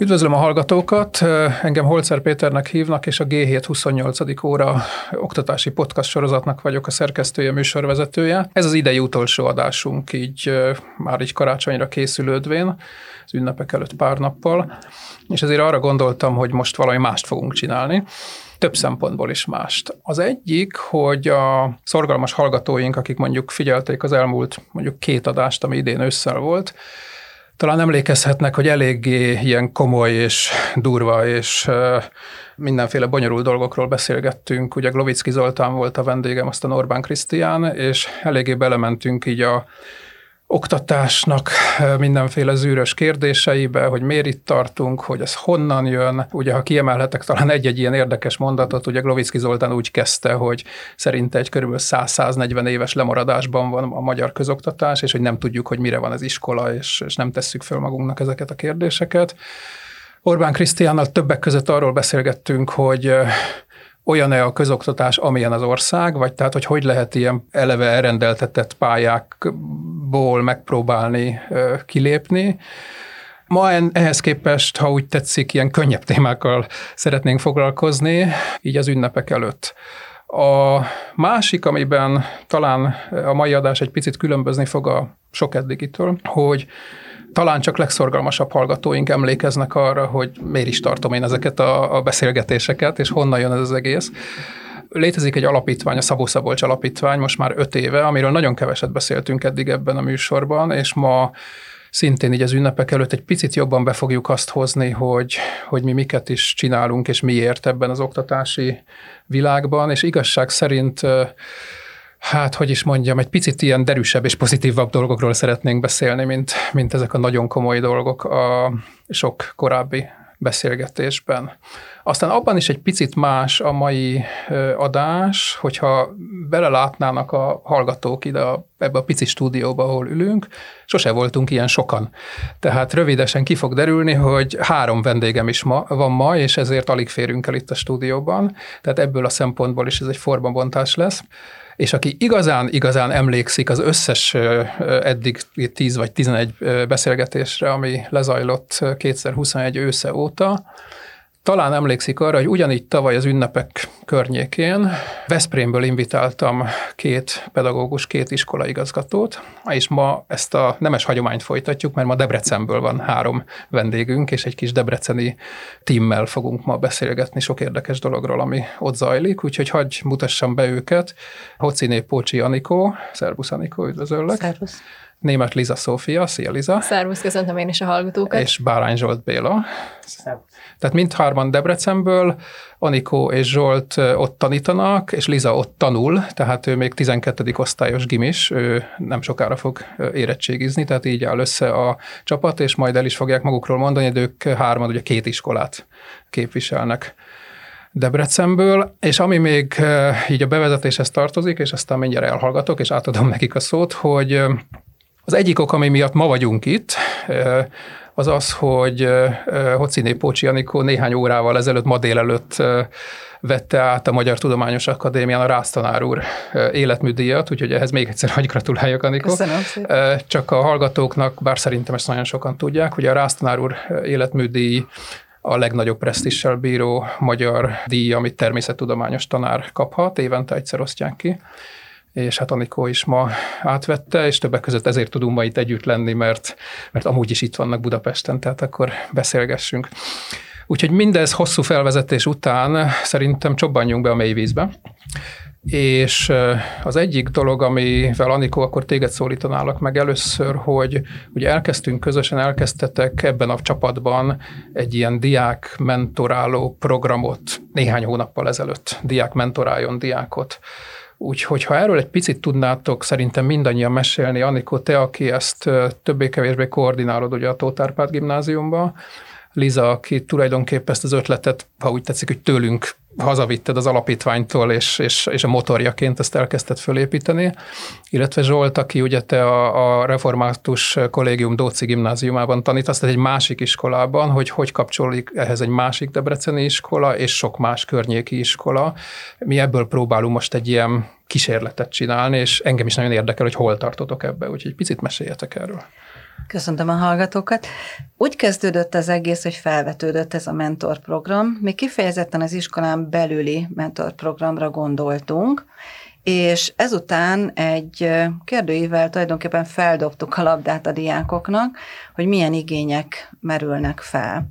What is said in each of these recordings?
Üdvözlöm a hallgatókat, engem Holzer Péternek hívnak, és a G7 28. óra oktatási podcast sorozatnak vagyok a szerkesztője, műsorvezetője. Ez az idei utolsó adásunk, így már így karácsonyra készülődvén, az ünnepek előtt pár nappal, és ezért arra gondoltam, hogy most valami mást fogunk csinálni több szempontból is mást. Az egyik, hogy a szorgalmas hallgatóink, akik mondjuk figyelték az elmúlt mondjuk két adást, ami idén ősszel volt, talán emlékezhetnek, hogy eléggé ilyen komoly és durva és mindenféle bonyolult dolgokról beszélgettünk. Ugye Glovicki Zoltán volt a vendégem, aztán Orbán Krisztián, és eléggé belementünk így a oktatásnak mindenféle zűrös kérdéseibe, hogy miért itt tartunk, hogy ez honnan jön. Ugye, ha kiemelhetek talán egy-egy ilyen érdekes mondatot, ugye Glovicki Zoltán úgy kezdte, hogy szerinte egy kb. 100-140 éves lemaradásban van a magyar közoktatás, és hogy nem tudjuk, hogy mire van az iskola, és, és nem tesszük föl magunknak ezeket a kérdéseket. Orbán Krisztiánnal többek között arról beszélgettünk, hogy olyan-e a közoktatás, amilyen az ország, vagy tehát, hogy hogy lehet ilyen eleve elrendeltetett pályákból megpróbálni kilépni. Ma ehhez képest, ha úgy tetszik, ilyen könnyebb témákkal szeretnénk foglalkozni, így az ünnepek előtt. A másik, amiben talán a mai adás egy picit különbözni fog a sok eddigitől, hogy talán csak legszorgalmasabb hallgatóink emlékeznek arra, hogy miért is tartom én ezeket a, a beszélgetéseket, és honnan jön ez az egész. Létezik egy alapítvány, a Szabó Szabolcs alapítvány, most már öt éve, amiről nagyon keveset beszéltünk eddig ebben a műsorban, és ma szintén így az ünnepek előtt egy picit jobban be fogjuk azt hozni, hogy, hogy mi miket is csinálunk, és miért ebben az oktatási világban, és igazság szerint hát, hogy is mondjam, egy picit ilyen derűsebb és pozitívabb dolgokról szeretnénk beszélni, mint, mint ezek a nagyon komoly dolgok a sok korábbi beszélgetésben. Aztán abban is egy picit más a mai adás, hogyha belelátnának a hallgatók ide a, ebbe a pici stúdióba, ahol ülünk, sose voltunk ilyen sokan. Tehát rövidesen ki fog derülni, hogy három vendégem is ma, van ma, és ezért alig férünk el itt a stúdióban. Tehát ebből a szempontból is ez egy formabontás lesz és aki igazán, igazán emlékszik az összes eddig 10 vagy 11 beszélgetésre, ami lezajlott 2021 ősze óta, talán emlékszik arra, hogy ugyanígy tavaly az ünnepek környékén Veszprémből invitáltam két pedagógus, két iskolaigazgatót, és ma ezt a nemes hagyományt folytatjuk, mert ma Debrecenből van három vendégünk, és egy kis debreceni timmel fogunk ma beszélgetni sok érdekes dologról, ami ott zajlik, úgyhogy hagyj mutassam be őket. Hociné Pócsi Anikó, szervusz Anikó, üdvözöllek. Szervusz. Német Liza Szófia, szia Liza. Szervusz, köszöntöm én is a hallgatókat. És Bárány Zsolt Béla. Szervusz. Tehát mindhárman Debrecenből, Anikó és Zsolt ott tanítanak, és Liza ott tanul, tehát ő még 12. osztályos gimis, ő nem sokára fog érettségizni, tehát így áll össze a csapat, és majd el is fogják magukról mondani, hogy ők hárman ugye két iskolát képviselnek. Debrecenből, és ami még így a bevezetéshez tartozik, és aztán mindjárt elhallgatok, és átadom nekik a szót, hogy az egyik ok, ami miatt ma vagyunk itt, az az, hogy Hociné Pócsi Anikó néhány órával ezelőtt, ma délelőtt vette át a Magyar Tudományos Akadémián a Rász tanár úr életműdíjat, úgyhogy ehhez még egyszer hagy gratuláljak, Anikó. Köszönöm szépen. Csak a hallgatóknak, bár szerintem ezt nagyon sokan tudják, hogy a Rász tanár úr életműdíj a legnagyobb presztissel bíró magyar díj, amit természettudományos tanár kaphat, évente egyszer osztják ki és hát Anikó is ma átvette, és többek között ezért tudunk ma itt együtt lenni, mert, mert amúgy is itt vannak Budapesten, tehát akkor beszélgessünk. Úgyhogy mindez hosszú felvezetés után szerintem csobbanjunk be a mély vízbe. És az egyik dolog, amivel Anikó, akkor téged szólítanálak meg először, hogy ugye elkezdtünk közösen, elkezdtetek ebben a csapatban egy ilyen diák mentoráló programot néhány hónappal ezelőtt. Diák mentoráljon diákot Úgyhogy ha erről egy picit tudnátok szerintem mindannyian mesélni, Anikó, te, aki ezt többé-kevésbé koordinálod ugye a Tótárpád gimnáziumban, Liza, aki tulajdonképpen ezt az ötletet, ha úgy tetszik, hogy tőlünk hazavitted az alapítványtól, és, és, és a motorjaként ezt elkezdted fölépíteni, illetve Zsolt, aki ugye te a, a Református Kollégium Dóci gimnáziumában tanítasz, tehát egy másik iskolában, hogy hogy kapcsolódik ehhez egy másik debreceni iskola, és sok más környéki iskola. Mi ebből próbálunk most egy ilyen kísérletet csinálni, és engem is nagyon érdekel, hogy hol tartotok ebbe, úgyhogy picit meséljetek erről. Köszöntöm a hallgatókat. Úgy kezdődött az egész, hogy felvetődött ez a mentorprogram. Mi kifejezetten az iskolán belüli mentorprogramra gondoltunk, és ezután egy kérdőível tulajdonképpen feldobtuk a labdát a diákoknak, hogy milyen igények merülnek fel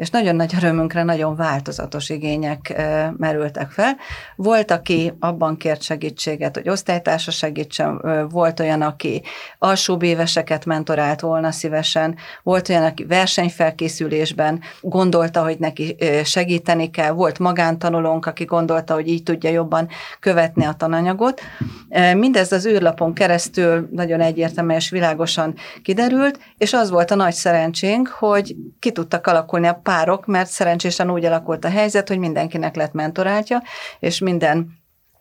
és nagyon nagy örömünkre nagyon változatos igények merültek fel. Volt, aki abban kért segítséget, hogy osztálytársa segítsen, volt olyan, aki alsóbb éveseket mentorált volna szívesen, volt olyan, aki versenyfelkészülésben gondolta, hogy neki segíteni kell, volt magántanulónk, aki gondolta, hogy így tudja jobban követni a tananyagot. Mindez az űrlapon keresztül nagyon egyértelműen és világosan kiderült, és az volt a nagy szerencsénk, hogy ki tudtak alakulni a párok, mert szerencsésen úgy alakult a helyzet, hogy mindenkinek lett mentorátja, és minden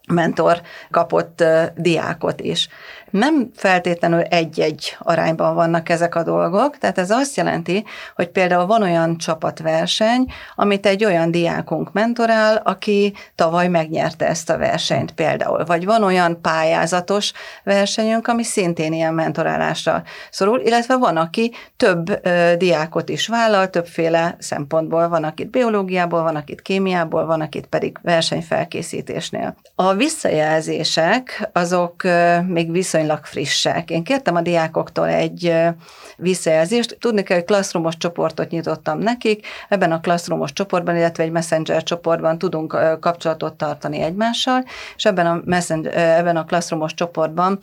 mentor kapott diákot is. Nem feltétlenül egy-egy arányban vannak ezek a dolgok, tehát ez azt jelenti, hogy például van olyan csapatverseny, amit egy olyan diákunk mentorál, aki tavaly megnyerte ezt a versenyt például, vagy van olyan pályázatos versenyünk, ami szintén ilyen mentorálásra szorul, illetve van, aki több ö, diákot is vállal, többféle szempontból, van, akit biológiából, van, akit kémiából, van, akit pedig versenyfelkészítésnél. A visszajelzések azok ö, még viszonylag viszonylag frissek. Én kértem a diákoktól egy visszajelzést. Tudni kell, hogy klasszrumos csoportot nyitottam nekik. Ebben a klasszrumos csoportban, illetve egy messenger csoportban tudunk kapcsolatot tartani egymással, és ebben a, messenger, ebben a klasszrumos csoportban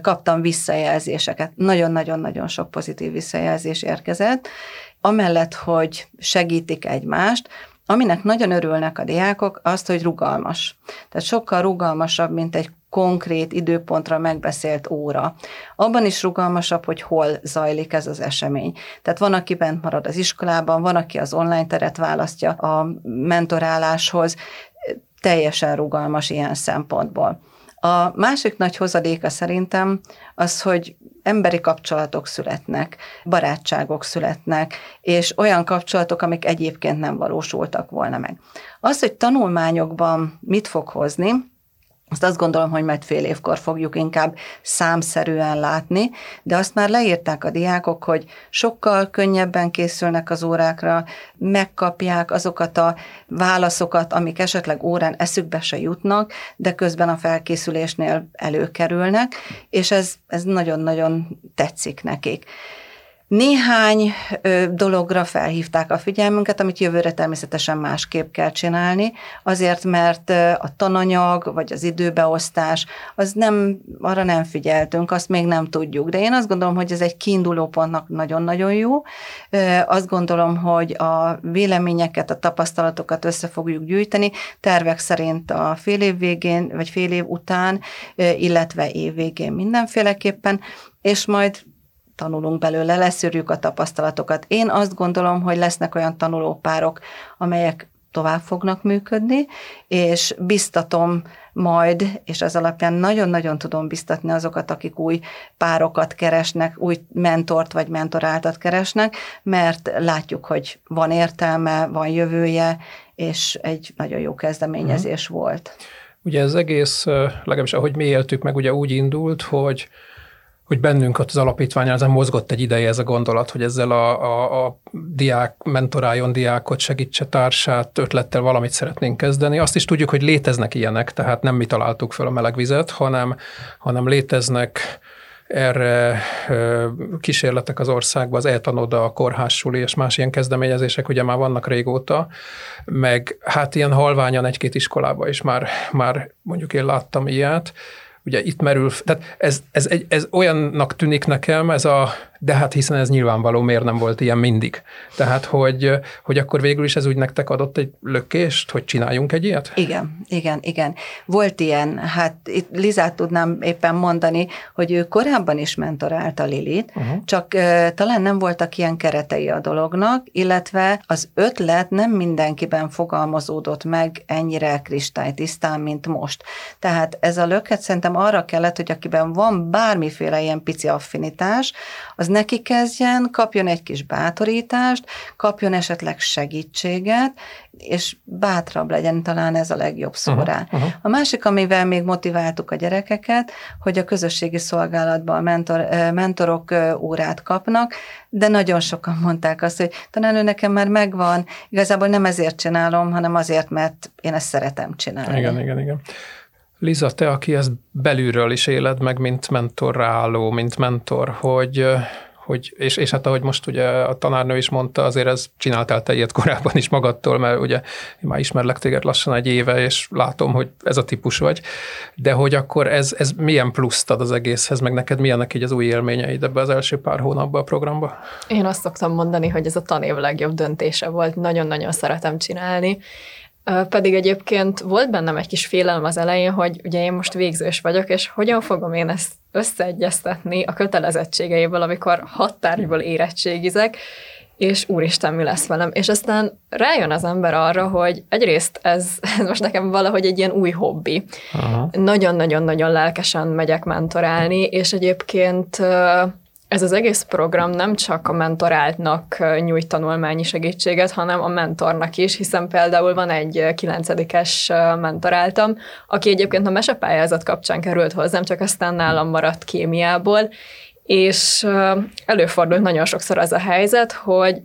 kaptam visszajelzéseket. Nagyon-nagyon-nagyon sok pozitív visszajelzés érkezett. Amellett, hogy segítik egymást, Aminek nagyon örülnek a diákok, azt, hogy rugalmas. Tehát sokkal rugalmasabb, mint egy konkrét időpontra megbeszélt óra. Abban is rugalmasabb, hogy hol zajlik ez az esemény. Tehát van, aki bent marad az iskolában, van, aki az online teret választja a mentoráláshoz, teljesen rugalmas ilyen szempontból. A másik nagy hozadéka szerintem az, hogy emberi kapcsolatok születnek, barátságok születnek, és olyan kapcsolatok, amik egyébként nem valósultak volna meg. Az, hogy tanulmányokban mit fog hozni, azt azt gondolom, hogy majd fél évkor fogjuk inkább számszerűen látni, de azt már leírták a diákok, hogy sokkal könnyebben készülnek az órákra, megkapják azokat a válaszokat, amik esetleg órán eszükbe se jutnak, de közben a felkészülésnél előkerülnek, és ez, ez nagyon-nagyon tetszik nekik. Néhány dologra felhívták a figyelmünket, amit jövőre természetesen másképp kell csinálni, azért, mert a tananyag vagy az időbeosztás, az nem, arra nem figyeltünk, azt még nem tudjuk. De én azt gondolom, hogy ez egy kiinduló pontnak nagyon-nagyon jó. Azt gondolom, hogy a véleményeket, a tapasztalatokat össze fogjuk gyűjteni, tervek szerint a fél év végén, vagy fél év után, illetve év végén mindenféleképpen, és majd tanulunk belőle, leszűrjük a tapasztalatokat. Én azt gondolom, hogy lesznek olyan tanulópárok, amelyek tovább fognak működni, és biztatom majd, és ez alapján nagyon-nagyon tudom biztatni azokat, akik új párokat keresnek, új mentort vagy mentoráltat keresnek, mert látjuk, hogy van értelme, van jövője, és egy nagyon jó kezdeményezés mm. volt. Ugye ez egész, legalábbis ahogy mi éltük meg, ugye úgy indult, hogy hogy bennünk ott az alapítványon ezen mozgott egy ideje ez a gondolat, hogy ezzel a, a, a diák mentoráljon diákot, segítse társát, ötlettel valamit szeretnénk kezdeni. Azt is tudjuk, hogy léteznek ilyenek, tehát nem mi találtuk fel a melegvizet, hanem, hanem léteznek erre kísérletek az országban, az eltanoda, a kórházsuli és más ilyen kezdeményezések ugye már vannak régóta, meg hát ilyen halványan egy-két iskolában is már, már mondjuk én láttam ilyet, ugye itt merül, tehát ez, ez, egy, ez olyannak tűnik nekem, ez a de hát hiszen ez nyilvánvaló, miért nem volt ilyen mindig. Tehát, hogy, hogy akkor végül is ez úgy nektek adott egy lökést, hogy csináljunk egy ilyet? Igen, igen, igen. Volt ilyen, hát itt Lizát tudnám éppen mondani, hogy ő korábban is mentorálta Lilit, uh-huh. csak uh, talán nem voltak ilyen keretei a dolognak, illetve az ötlet nem mindenkiben fogalmazódott meg ennyire kristálytisztán, mint most. Tehát ez a löket szerintem arra kellett, hogy akiben van bármiféle ilyen pici affinitás, az neki kezdjen, kapjon egy kis bátorítást, kapjon esetleg segítséget, és bátrabb legyen, talán ez a legjobb szó uh-huh, rá. Uh-huh. A másik, amivel még motiváltuk a gyerekeket, hogy a közösségi szolgálatban mentor, mentorok órát kapnak, de nagyon sokan mondták azt, hogy tanárnő nekem már megvan, igazából nem ezért csinálom, hanem azért, mert én ezt szeretem csinálni. Igen, igen, igen. Liza, te, aki ezt belülről is éled meg, mint mentorra álló, mint mentor, hogy hogy, és, és hát ahogy most ugye a tanárnő is mondta, azért ez csináltál te ilyet korábban is magadtól, mert ugye én már ismerlek téged lassan egy éve, és látom, hogy ez a típus vagy, de hogy akkor ez, ez milyen pluszt ad az egészhez, meg neked milyenek így az új élményeid ebbe az első pár hónapban a programba? Én azt szoktam mondani, hogy ez a tanév legjobb döntése volt, nagyon-nagyon szeretem csinálni, pedig egyébként volt bennem egy kis félelem az elején, hogy ugye én most végzős vagyok, és hogyan fogom én ezt összeegyeztetni a kötelezettségeiből, amikor hat tárgyból érettségizek, és úristen, mi lesz velem. És aztán rájön az ember arra, hogy egyrészt ez, ez most nekem valahogy egy ilyen új hobbi. Nagyon-nagyon-nagyon lelkesen megyek mentorálni, és egyébként ez az egész program nem csak a mentoráltnak nyújt tanulmányi segítséget, hanem a mentornak is, hiszen például van egy kilencedikes mentoráltam, aki egyébként a mesepályázat kapcsán került hozzám, csak aztán nálam maradt kémiából, és előfordult nagyon sokszor az a helyzet, hogy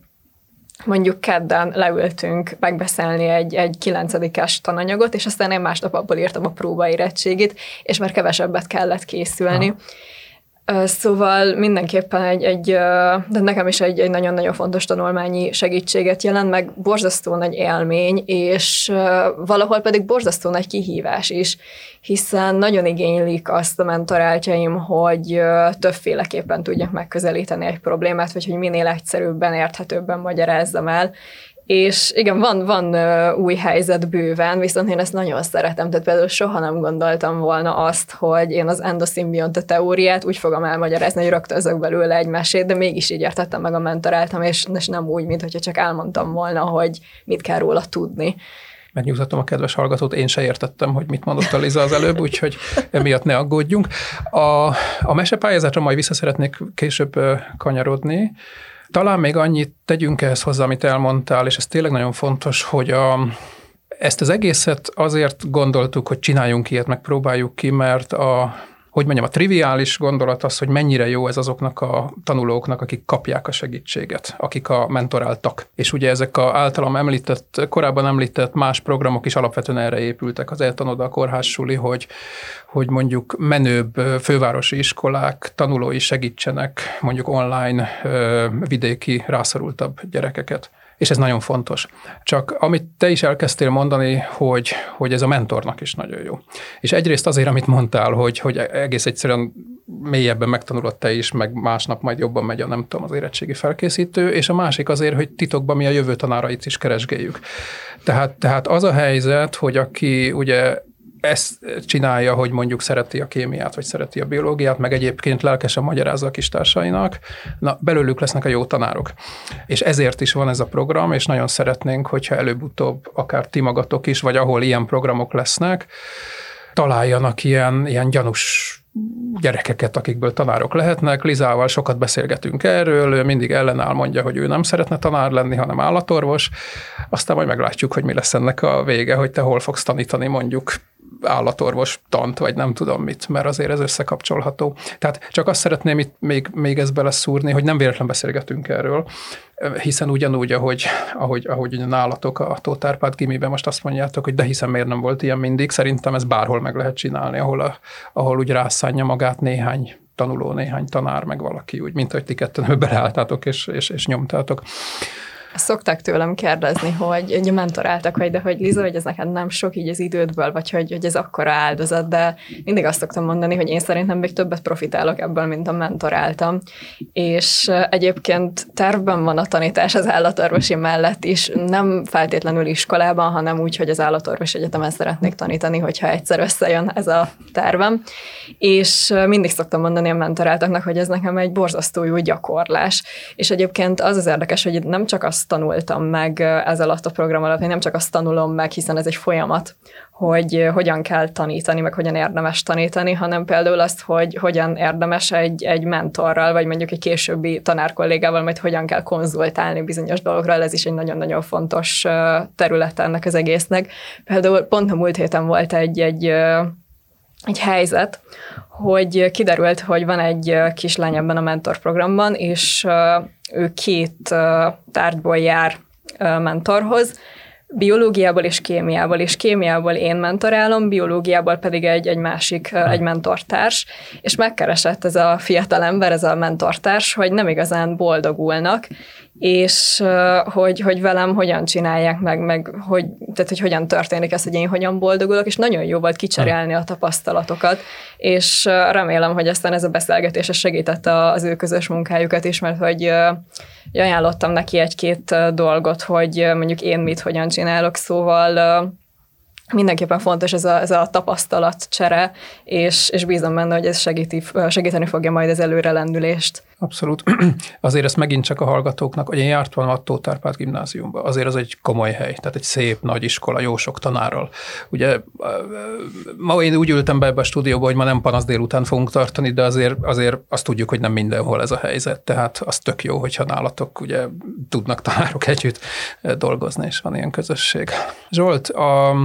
mondjuk kedden leültünk megbeszélni egy, egy kilencedikes tananyagot, és aztán én másnap abból írtam a próbaérettségit, és már kevesebbet kellett készülni. Ha Szóval mindenképpen egy, egy de nekem is egy, egy nagyon-nagyon fontos tanulmányi segítséget jelent, meg borzasztó nagy élmény, és valahol pedig borzasztó nagy kihívás is, hiszen nagyon igénylik azt a mentoráltjaim, hogy többféleképpen tudjak megközelíteni egy problémát, vagy hogy minél egyszerűbben, érthetőbben magyarázzam el, és igen, van, van új helyzet bőven, viszont én ezt nagyon szeretem, tehát például soha nem gondoltam volna azt, hogy én az endoszimbionta teóriát úgy fogom elmagyarázni, hogy rögtönzök belőle egy mesét, de mégis így értettem meg a mentoráltam, és, és nem úgy, mint hogyha csak elmondtam volna, hogy mit kell róla tudni megnyugtatom a kedves hallgatót, én se értettem, hogy mit mondott a Liza az előbb, úgyhogy emiatt ne aggódjunk. A, a mesepályázatra majd vissza szeretnék később kanyarodni. Talán még annyit tegyünk ehhez hozzá, amit elmondtál, és ez tényleg nagyon fontos, hogy a, ezt az egészet azért gondoltuk, hogy csináljunk ilyet, meg próbáljuk ki, mert a, hogy mondjam, a triviális gondolat az, hogy mennyire jó ez azoknak a tanulóknak, akik kapják a segítséget, akik a mentoráltak. És ugye ezek a általam említett, korábban említett más programok is alapvetően erre épültek, az Eltanoda, a kórházsuli, hogy, hogy mondjuk menőbb fővárosi iskolák tanulói segítsenek mondjuk online vidéki rászorultabb gyerekeket és ez nagyon fontos. Csak amit te is elkezdtél mondani, hogy, hogy ez a mentornak is nagyon jó. És egyrészt azért, amit mondtál, hogy, hogy egész egyszerűen mélyebben megtanulod te is, meg másnap majd jobban megy a nem tudom, az érettségi felkészítő, és a másik azért, hogy titokban mi a jövő tanárait is keresgéljük. Tehát, tehát az a helyzet, hogy aki ugye ezt csinálja, hogy mondjuk szereti a kémiát, vagy szereti a biológiát, meg egyébként lelkesen magyarázza a kis társainak, na belőlük lesznek a jó tanárok. És ezért is van ez a program, és nagyon szeretnénk, hogyha előbb-utóbb akár ti magatok is, vagy ahol ilyen programok lesznek, találjanak ilyen, ilyen gyanús gyerekeket, akikből tanárok lehetnek. Lizával sokat beszélgetünk erről, ő mindig ellenáll, mondja, hogy ő nem szeretne tanár lenni, hanem állatorvos. Aztán majd meglátjuk, hogy mi lesz ennek a vége, hogy te hol fogsz tanítani mondjuk állatorvos tant, vagy nem tudom mit, mert azért ez összekapcsolható. Tehát csak azt szeretném itt még, még ezt beleszúrni, hogy nem véletlen beszélgetünk erről, hiszen ugyanúgy, ahogy, ahogy, ahogy nálatok a Tóth Árpád gimiben most azt mondjátok, hogy de hiszen miért nem volt ilyen mindig, szerintem ez bárhol meg lehet csinálni, ahol, a, ahol úgy rászánja magát néhány tanuló, néhány tanár, meg valaki úgy, mint hogy ti ketten beleálltátok és, és, és nyomtátok. Szokták tőlem kérdezni, hogy hogy mentoráltak, hogy de hogy Liza, hogy ez neked nem sok így az idődből, vagy hogy, hogy ez akkora áldozat, de mindig azt szoktam mondani, hogy én szerintem még többet profitálok ebből, mint a mentoráltam. És egyébként tervben van a tanítás az állatorvosi mellett is, nem feltétlenül iskolában, hanem úgy, hogy az állatorvos egyetemen szeretnék tanítani, hogyha egyszer összejön ez a tervem. És mindig szoktam mondani a mentoráltaknak, hogy ez nekem egy borzasztó jó gyakorlás. És egyébként az az érdekes, hogy nem csak azt azt tanultam meg ez alatt a program alatt, hogy nem csak azt tanulom meg, hiszen ez egy folyamat, hogy hogyan kell tanítani, meg hogyan érdemes tanítani, hanem például azt, hogy hogyan érdemes egy, egy mentorral, vagy mondjuk egy későbbi tanárkollégával, majd hogyan kell konzultálni bizonyos dolgokról, ez is egy nagyon-nagyon fontos terület ennek az egésznek. Például pont a múlt héten volt egy, egy egy helyzet, hogy kiderült, hogy van egy kislány ebben a mentor programban, és ő két tárgyból jár mentorhoz, biológiából és kémiából, és kémiából én mentorálom, biológiából pedig egy, egy másik, egy mentortárs, és megkeresett ez a fiatal ember, ez a mentortárs, hogy nem igazán boldogulnak, és hogy, hogy velem hogyan csinálják meg, meg hogy, tehát, hogy hogyan történik ez, hogy én hogyan boldogulok, és nagyon jó volt kicserélni a tapasztalatokat, és remélem, hogy aztán ez a beszélgetés segített az ő közös munkájukat is, mert hogy ajánlottam neki egy-két dolgot, hogy mondjuk én mit hogyan csinálok, szóval mindenképpen fontos ez a, ez a tapasztalatcsere, és, és bízom benne, hogy ez segíti, segíteni fogja majd az előrelendülést. Abszolút. Azért ezt megint csak a hallgatóknak, hogy én jártam a Tóth Árpád gimnáziumba, azért az egy komoly hely, tehát egy szép nagy iskola, jó sok tanárral. Ugye ma én úgy ültem be ebbe a stúdióba, hogy ma nem panasz délután fogunk tartani, de azért, azért azt tudjuk, hogy nem mindenhol ez a helyzet, tehát az tök jó, hogyha nálatok ugye tudnak tanárok együtt dolgozni, és van ilyen közösség. Zsolt, a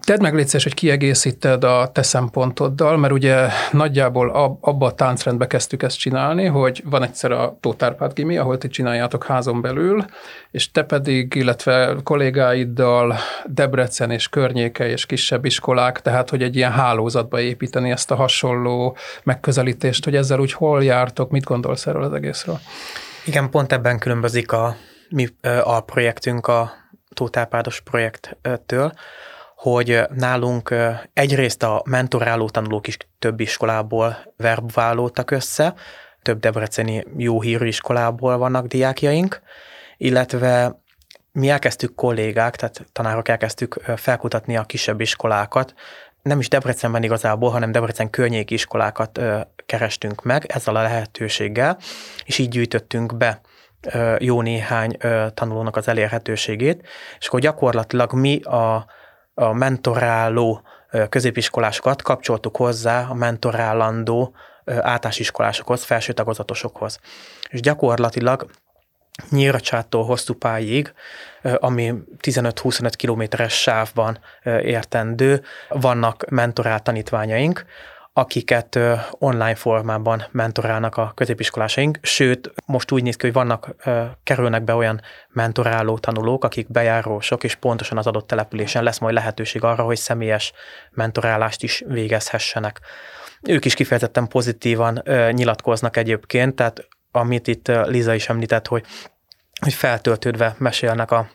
Tedd meg létszés, hogy kiegészíted a te szempontoddal, mert ugye nagyjából ab, abba a táncrendbe kezdtük ezt csinálni, hogy van egyszer a Tótárpád Gimi, ahol ti csináljátok házon belül, és te pedig, illetve kollégáiddal Debrecen és környéke és kisebb iskolák, tehát hogy egy ilyen hálózatba építeni ezt a hasonló megközelítést, hogy ezzel úgy hol jártok, mit gondolsz erről az egészről? Igen, pont ebben különbözik a mi a projektünk a Tótárpádos projekttől, hogy nálunk egyrészt a mentoráló tanulók is több iskolából verbálódtak össze, több debreceni jó hírű iskolából vannak diákjaink, illetve mi elkezdtük kollégák, tehát tanárok elkezdtük felkutatni a kisebb iskolákat, nem is Debrecenben igazából, hanem Debrecen környéki iskolákat kerestünk meg ezzel a lehetőséggel, és így gyűjtöttünk be jó néhány tanulónak az elérhetőségét, és akkor gyakorlatilag mi a a mentoráló középiskolásokat kapcsoltuk hozzá a mentorálandó általánosiskolásokhoz, felső tagozatosokhoz. És gyakorlatilag Nyírcsától hosszú pályig, ami 15-25 kilométeres sávban értendő, vannak mentorált tanítványaink, akiket online formában mentorálnak a középiskolásaink, sőt, most úgy néz ki, hogy vannak, kerülnek be olyan mentoráló tanulók, akik bejárósok, és pontosan az adott településen lesz majd lehetőség arra, hogy személyes mentorálást is végezhessenek. Ők is kifejezetten pozitívan nyilatkoznak egyébként, tehát amit itt Liza is említett, hogy, hogy feltöltődve mesélnek a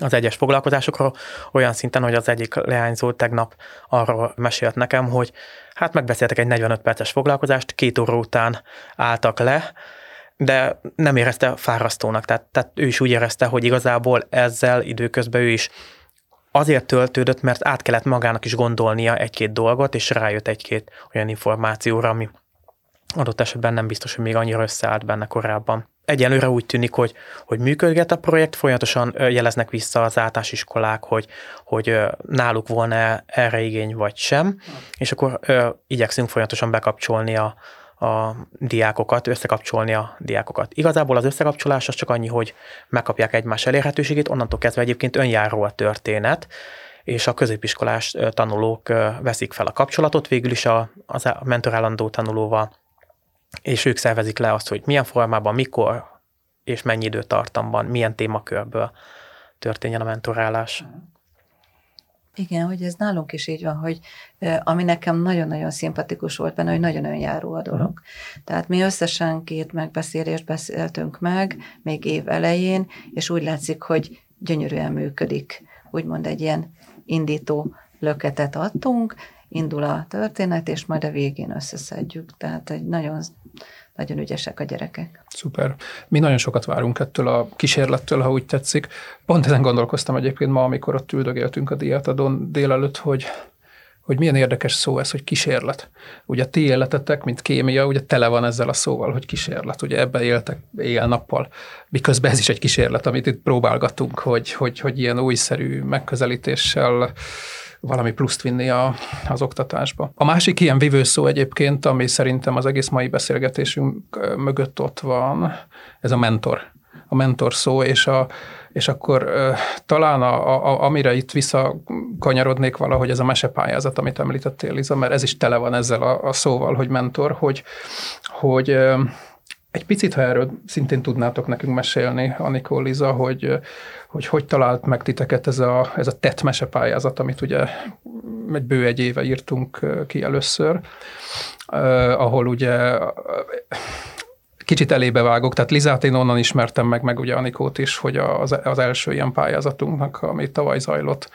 az egyes foglalkozásokról, olyan szinten, hogy az egyik leányzó tegnap arról mesélt nekem, hogy hát megbeszéltek egy 45 perces foglalkozást, két óra után álltak le, de nem érezte fárasztónak, tehát, tehát ő is úgy érezte, hogy igazából ezzel időközben ő is azért töltődött, mert át kellett magának is gondolnia egy-két dolgot, és rájött egy-két olyan információra, ami adott esetben nem biztos, hogy még annyira összeállt benne korábban. Egyelőre úgy tűnik, hogy, hogy működget a projekt, folyamatosan jeleznek vissza az általános iskolák, hogy, hogy náluk volna erre igény vagy sem, és akkor ö, igyekszünk folyamatosan bekapcsolni a, a diákokat, összekapcsolni a diákokat. Igazából az összekapcsolás az csak annyi, hogy megkapják egymás elérhetőségét, onnantól kezdve egyébként önjáró a történet, és a középiskolás tanulók veszik fel a kapcsolatot végül is a, a mentorálandó tanulóval, és ők szervezik le azt, hogy milyen formában, mikor és mennyi időtartamban, milyen témakörből történjen a mentorálás. Igen, hogy ez nálunk is így van, hogy ami nekem nagyon-nagyon szimpatikus volt benne, hogy nagyon önjáró a dolog. Tehát mi összesen két megbeszélést beszéltünk meg, még év elején, és úgy látszik, hogy gyönyörűen működik. Úgymond egy ilyen indító löketet adtunk, indul a történet, és majd a végén összeszedjük. Tehát egy nagyon nagyon ügyesek a gyerekek. Szuper. Mi nagyon sokat várunk ettől a kísérlettől, ha úgy tetszik. Pont ezen gondolkoztam egyébként ma, amikor ott üldögéltünk a diátadon délelőtt, hogy hogy milyen érdekes szó ez, hogy kísérlet. Ugye a ti életetek, mint kémia, ugye tele van ezzel a szóval, hogy kísérlet. Ugye ebbe éltek éjjel-nappal, miközben ez is egy kísérlet, amit itt próbálgatunk, hogy, hogy, hogy ilyen újszerű megközelítéssel valami pluszt vinni a, az oktatásba. A másik ilyen vívőszó egyébként, ami szerintem az egész mai beszélgetésünk mögött ott van, ez a mentor. A mentor szó, és, a, és akkor talán a, a, amire itt visszakanyarodnék valahogy ez a mesepályázat, amit említettél, Liza, mert ez is tele van ezzel a, a szóval, hogy mentor, hogy, hogy egy picit, ha erről szintén tudnátok nekünk mesélni, Anikó Liza, hogy, hogy hogy talált meg titeket ez a, ez a TET mesepályázat, amit ugye egy bő egy éve írtunk ki először, ahol ugye kicsit elébe vágok, tehát Lizát én onnan ismertem meg, meg ugye Anikót is, hogy az, az első ilyen pályázatunknak, ami tavaly zajlott,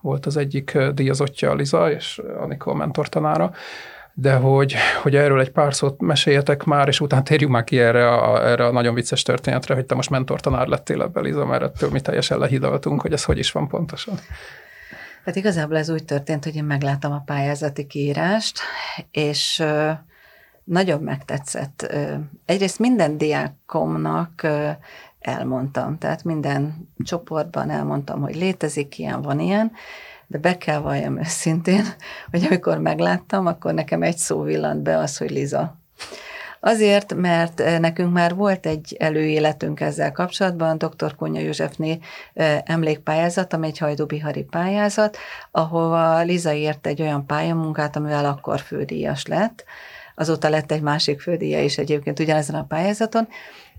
volt az egyik díjazottja Liza, és Anikó mentortanára, de hogy, hogy erről egy pár szót meséljetek már, és utána térjünk már ki erre a, erre a nagyon vicces történetre, hogy te most mentortanár lettél ebben, Liza, mert ettől mi teljesen lehidaltunk, hogy ez hogy is van pontosan. Hát igazából ez úgy történt, hogy én megláttam a pályázati kiírást, és nagyon megtetszett. Egyrészt minden diákomnak elmondtam, tehát minden csoportban elmondtam, hogy létezik ilyen, van ilyen, de be kell valljam őszintén, hogy amikor megláttam, akkor nekem egy szó villant be az, hogy Liza. Azért, mert nekünk már volt egy előéletünk ezzel kapcsolatban, dr. Konya Józsefné emlékpályázat, ami egy hajdubihari pályázat, ahova Liza ért egy olyan pályamunkát, amivel akkor fődíjas lett. Azóta lett egy másik fődíja is egyébként ugyanezen a pályázaton,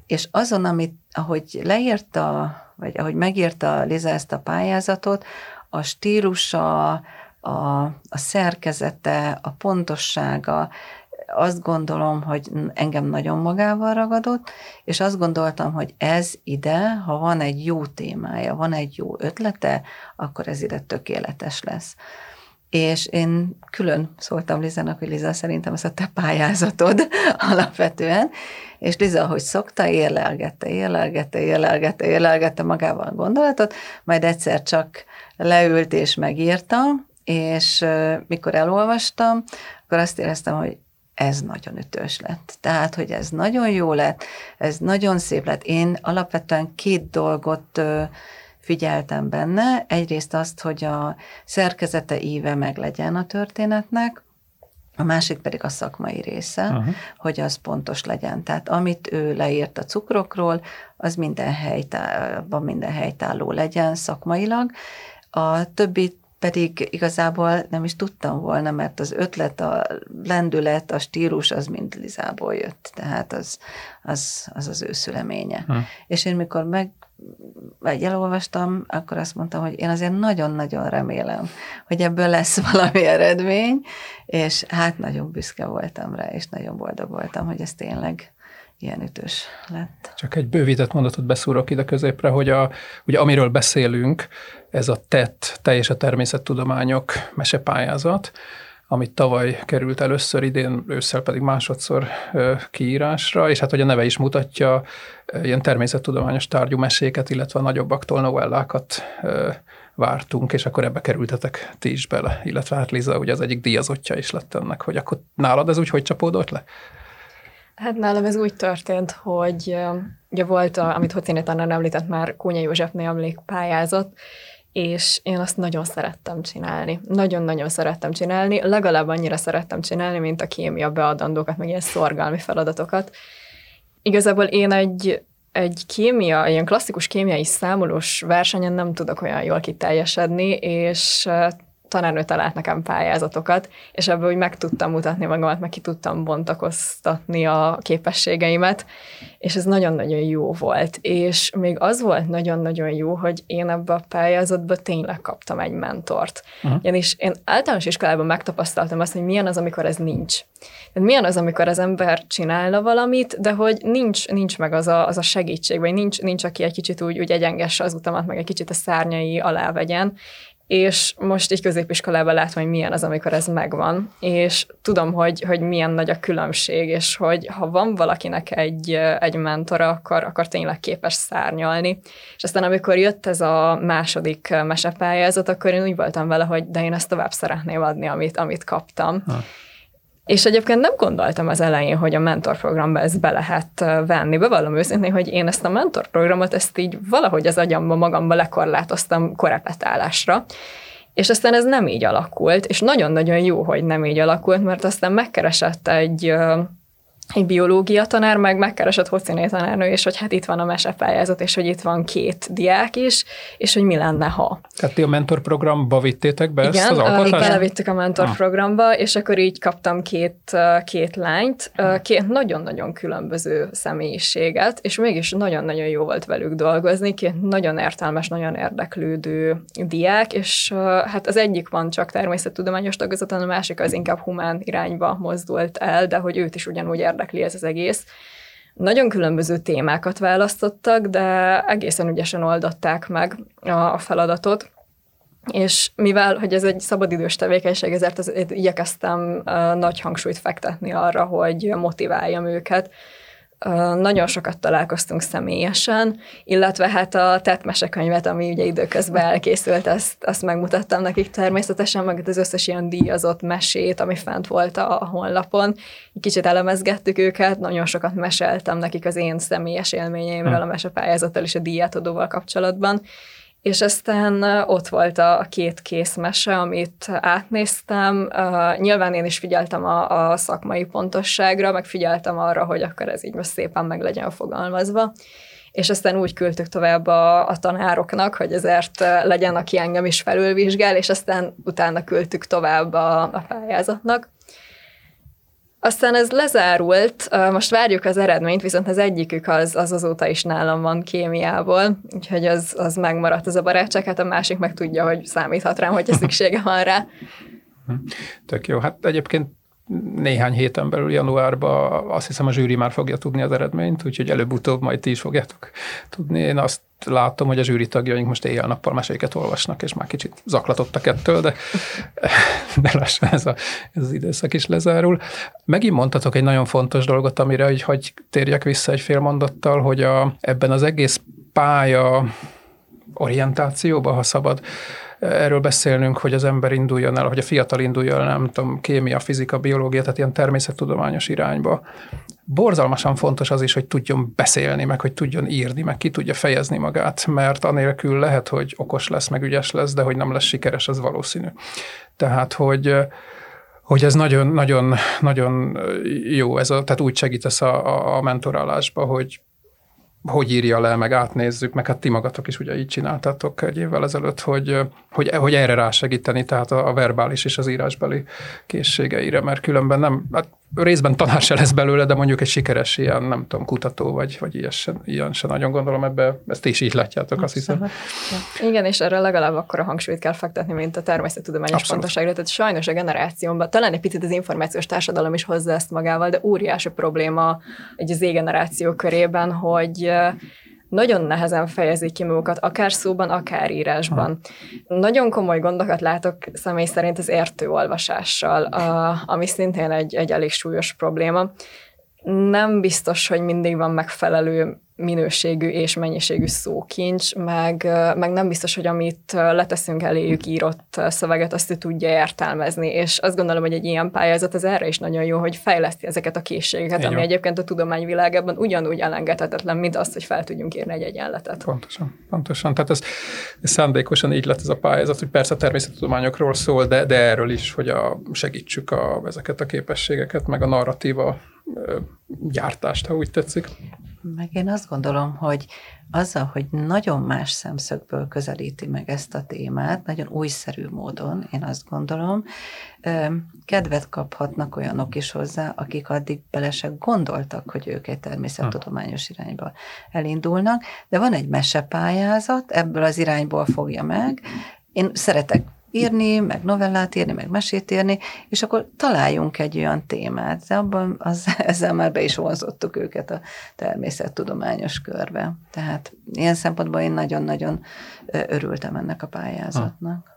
és azon, amit, ahogy leírta, vagy ahogy megírta Liza ezt a pályázatot, a stílusa, a, a szerkezete, a pontossága, azt gondolom, hogy engem nagyon magával ragadott, és azt gondoltam, hogy ez ide, ha van egy jó témája, van egy jó ötlete, akkor ez ide tökéletes lesz. És én külön szóltam Lizának, hogy Liza, szerintem ez a te pályázatod alapvetően, és Liza, hogy szokta, érlelgette, érlelgette, érlelgette, érlelgette magával a gondolatot, majd egyszer csak leült és megírta, és mikor elolvastam, akkor azt éreztem, hogy ez nagyon ütős lett. Tehát, hogy ez nagyon jó lett, ez nagyon szép lett. Én alapvetően két dolgot figyeltem benne. Egyrészt azt, hogy a szerkezete íve meg legyen a történetnek, a másik pedig a szakmai része, uh-huh. hogy az pontos legyen. Tehát amit ő leírt a cukrokról, az minden, helytálló, minden helytálló legyen szakmailag. A többi pedig igazából nem is tudtam volna, mert az ötlet, a lendület, a stílus az mind Lizából jött, tehát az az, az, az ő szüleménye. Uh-huh. És én mikor meg vagy elolvastam, akkor azt mondtam, hogy én azért nagyon-nagyon remélem, hogy ebből lesz valami eredmény, és hát nagyon büszke voltam rá, és nagyon boldog voltam, hogy ez tényleg ilyen ütős lett. Csak egy bővített mondatot beszúrok ide középre, hogy a, ugye amiről beszélünk, ez a TET, teljes a természettudományok mesepályázat, amit tavaly került először, idén ősszel pedig másodszor kiírásra, és hát hogy a neve is mutatja, ilyen természettudományos tárgyú meséket, illetve a nagyobbaktól novellákat vártunk, és akkor ebbe kerültetek ti is bele, illetve hát Liza ugye az egyik díjazottja is lett ennek, hogy akkor nálad ez úgy hogy csapódott le? Hát nálam ez úgy történt, hogy ugye volt, a, amit Hociné Tanner említett már, Kónya Józsefné emlékpályázat, és én azt nagyon szerettem csinálni. Nagyon-nagyon szerettem csinálni, legalább annyira szerettem csinálni, mint a kémia beadandókat, meg ilyen szorgalmi feladatokat. Igazából én egy, egy kémia, ilyen klasszikus kémiai számolós versenyen nem tudok olyan jól kiteljesedni, és tanárnő talált nekem pályázatokat, és ebből úgy meg tudtam mutatni magamat, meg ki tudtam bontakoztatni a képességeimet, és ez nagyon-nagyon jó volt. És még az volt nagyon-nagyon jó, hogy én ebbe a pályázatba tényleg kaptam egy mentort. Uh-huh. Ugyanis én általános iskolában megtapasztaltam azt, hogy milyen az, amikor ez nincs. Tehát milyen az, amikor az ember csinálna valamit, de hogy nincs, nincs meg az a, az a segítség, vagy nincs, nincs, aki egy kicsit úgy, úgy egyengesse az utamat, meg egy kicsit a szárnyai alá vegyen, és most így középiskolában látom, hogy milyen az, amikor ez megvan, és tudom, hogy, hogy milyen nagy a különbség, és hogy ha van valakinek egy, egy mentora, akkor, akkor tényleg képes szárnyalni. És aztán amikor jött ez a második mesepályázat, akkor én úgy voltam vele, hogy de én ezt tovább szeretném adni, amit, amit kaptam. Ha. És egyébként nem gondoltam az elején, hogy a mentorprogramba ezt be lehet venni. Bevallom őszintén, hogy én ezt a mentorprogramot, ezt így valahogy az agyamba magamba lekorlátoztam korepetálásra, és aztán ez nem így alakult, és nagyon-nagyon jó, hogy nem így alakult, mert aztán megkeresett egy egy biológia tanár meg megkeresett Hociné tanárnő, és hogy hát itt van a mesepályázat, és hogy itt van két diák is, és hogy mi lenne, ha. Tehát ti a mentorprogramba vittétek be Igen, ezt az alkotást? Igen, belevittük a mentorprogramba, ah. és akkor így kaptam két, két lányt, két nagyon-nagyon különböző személyiséget, és mégis nagyon-nagyon jó volt velük dolgozni, két nagyon értelmes, nagyon érdeklődő diák, és hát az egyik van csak természettudományos tagozaton, a másik az inkább humán irányba mozdult el, de hogy őt is ugyanúgy érdekel érdekli ez az egész. Nagyon különböző témákat választottak, de egészen ügyesen oldották meg a feladatot. És mivel, hogy ez egy szabadidős tevékenység, ezért az, igyekeztem nagy hangsúlyt fektetni arra, hogy motiváljam őket, nagyon sokat találkoztunk személyesen, illetve hát a tett mesekönyvet, ami ugye időközben elkészült, azt, azt megmutattam nekik természetesen, meg az összes ilyen díjazott mesét, ami fent volt a honlapon. Kicsit elemezgettük őket, nagyon sokat meséltem nekik az én személyes élményeimről hm. a mesepályázattal és a díjátadóval kapcsolatban, és aztán ott volt a két készmese, amit átnéztem. Uh, nyilván én is figyeltem a, a szakmai pontosságra, meg figyeltem arra, hogy akkor ez így most szépen meg legyen fogalmazva. És aztán úgy küldtük tovább a, a tanároknak, hogy ezért legyen, aki engem is felülvizsgál, és aztán utána küldtük tovább a, a pályázatnak. Aztán ez lezárult, most várjuk az eredményt, viszont az egyikük az, az azóta is nálam van kémiából, úgyhogy az, az megmaradt az a barátság, hát a másik meg tudja, hogy számíthat rám, hogyha szüksége van rá. Tök jó. Hát egyébként néhány héten belül januárban azt hiszem a zsűri már fogja tudni az eredményt, úgyhogy előbb-utóbb majd ti is fogjátok tudni. Én azt látom, hogy a zsűri tagjaink most éjjel-nappal meséket olvasnak, és már kicsit zaklatottak ettől, de, de lassan ez, a, ez az időszak is lezárul. Megint mondtatok egy nagyon fontos dolgot, amire hogy, hogy térjek vissza egy fél mondattal, hogy a, ebben az egész pálya orientációba, ha szabad erről beszélnünk, hogy az ember induljon el, hogy a fiatal induljon el, nem tudom, kémia, fizika, biológia, tehát ilyen természettudományos irányba. Borzalmasan fontos az is, hogy tudjon beszélni, meg hogy tudjon írni, meg ki tudja fejezni magát, mert anélkül lehet, hogy okos lesz, meg ügyes lesz, de hogy nem lesz sikeres, az valószínű. Tehát, hogy hogy ez nagyon, nagyon, nagyon jó, ez a, tehát úgy segítesz a, a mentorálásba, hogy hogy írja le, meg átnézzük, meg hát ti magatok is ugye így csináltátok egy évvel ezelőtt, hogy, hogy, hogy erre rásegíteni, tehát a, a verbális és az írásbeli készségeire, mert különben nem, hát részben tanár se lesz belőle, de mondjuk egy sikeres ilyen, nem tudom, kutató, vagy, vagy ilyen, se, ilyen se nagyon gondolom ebbe, ezt is így látjátok, azt hiszem. Igen, és erre legalább akkor a hangsúlyt kell fektetni, mint a természettudományos Abszolút. pontoságra. Tehát sajnos a generációmban, talán egy picit az információs társadalom is hozza ezt magával, de óriási probléma egy az generáció körében, hogy nagyon nehezen fejezik ki magukat, akár szóban, akár írásban. Ha. Nagyon komoly gondokat látok személy szerint az értőolvasással, a, ami szintén egy, egy elég súlyos probléma. Nem biztos, hogy mindig van megfelelő minőségű és mennyiségű szókincs, meg, meg nem biztos, hogy amit leteszünk eléjük írott szöveget, azt ő tudja értelmezni, és azt gondolom, hogy egy ilyen pályázat az erre is nagyon jó, hogy fejleszti ezeket a készségeket, Így ami van. egyébként a tudományvilágában ugyanúgy elengedhetetlen, mint azt, hogy fel tudjunk írni egy egyenletet. Pontosan, pontosan. Tehát ez, ez szándékosan így lett ez a pályázat, hogy persze a természettudományokról szól, de, de erről is, hogy a, segítsük a, ezeket a képességeket, meg a narratíva gyártást, ha úgy tetszik. Meg én azt gondolom, hogy azzal, hogy nagyon más szemszögből közelíti meg ezt a témát, nagyon újszerű módon, én azt gondolom, kedvet kaphatnak olyanok is hozzá, akik addig bele se gondoltak, hogy ők egy természettudományos irányba elindulnak, de van egy mesepályázat, ebből az irányból fogja meg. Én szeretek írni, meg novellát írni, meg mesét írni, és akkor találjunk egy olyan témát. De abban az, ezzel már be is vonzottuk őket a természettudományos körbe. Tehát ilyen szempontból én nagyon-nagyon örültem ennek a pályázatnak.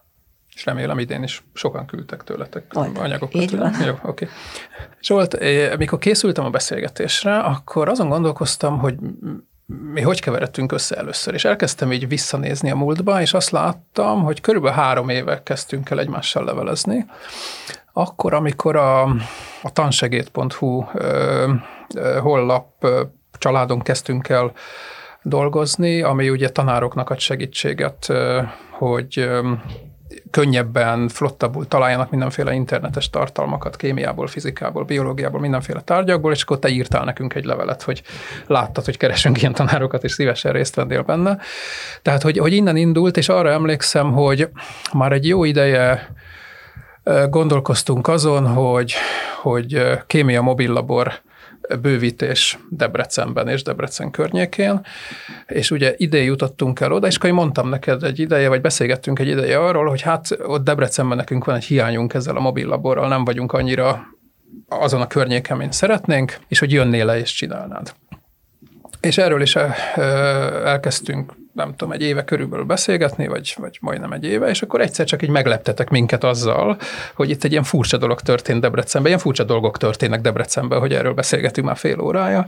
És remélem idén is sokan küldtek tőletek Majd. anyagokat. Így van. Jó, oké. Zsolt, eh, amikor készültem a beszélgetésre, akkor azon gondolkoztam, hogy mi hogy keveredtünk össze először, és elkezdtem így visszanézni a múltba, és azt láttam, hogy körülbelül három éve kezdtünk el egymással levelezni. Akkor, amikor a, a tansegét.hu ö, ö, hollap ö, családon kezdtünk el dolgozni, ami ugye tanároknak ad segítséget, ö, hogy ö, könnyebben, flottabbul találjanak mindenféle internetes tartalmakat, kémiából, fizikából, biológiából, mindenféle tárgyakból, és akkor te írtál nekünk egy levelet, hogy láttad, hogy keresünk ilyen tanárokat, és szívesen részt vennél benne. Tehát, hogy, hogy innen indult, és arra emlékszem, hogy már egy jó ideje gondolkoztunk azon, hogy, hogy kémia mobillabor bővítés Debrecenben és Debrecen környékén, és ugye ide jutottunk el oda, és akkor mondtam neked egy ideje, vagy beszélgettünk egy ideje arról, hogy hát ott Debrecenben nekünk van egy hiányunk ezzel a mobillaborral, nem vagyunk annyira azon a környéken, mint szeretnénk, és hogy jönnél le és csinálnád. És erről is elkezdtünk, nem tudom, egy éve körülbelül beszélgetni, vagy, vagy majdnem egy éve, és akkor egyszer csak így megleptetek minket azzal, hogy itt egy ilyen furcsa dolog történt Debrecenben, ilyen furcsa dolgok történnek Debrecenben, hogy erről beszélgetünk már fél órája,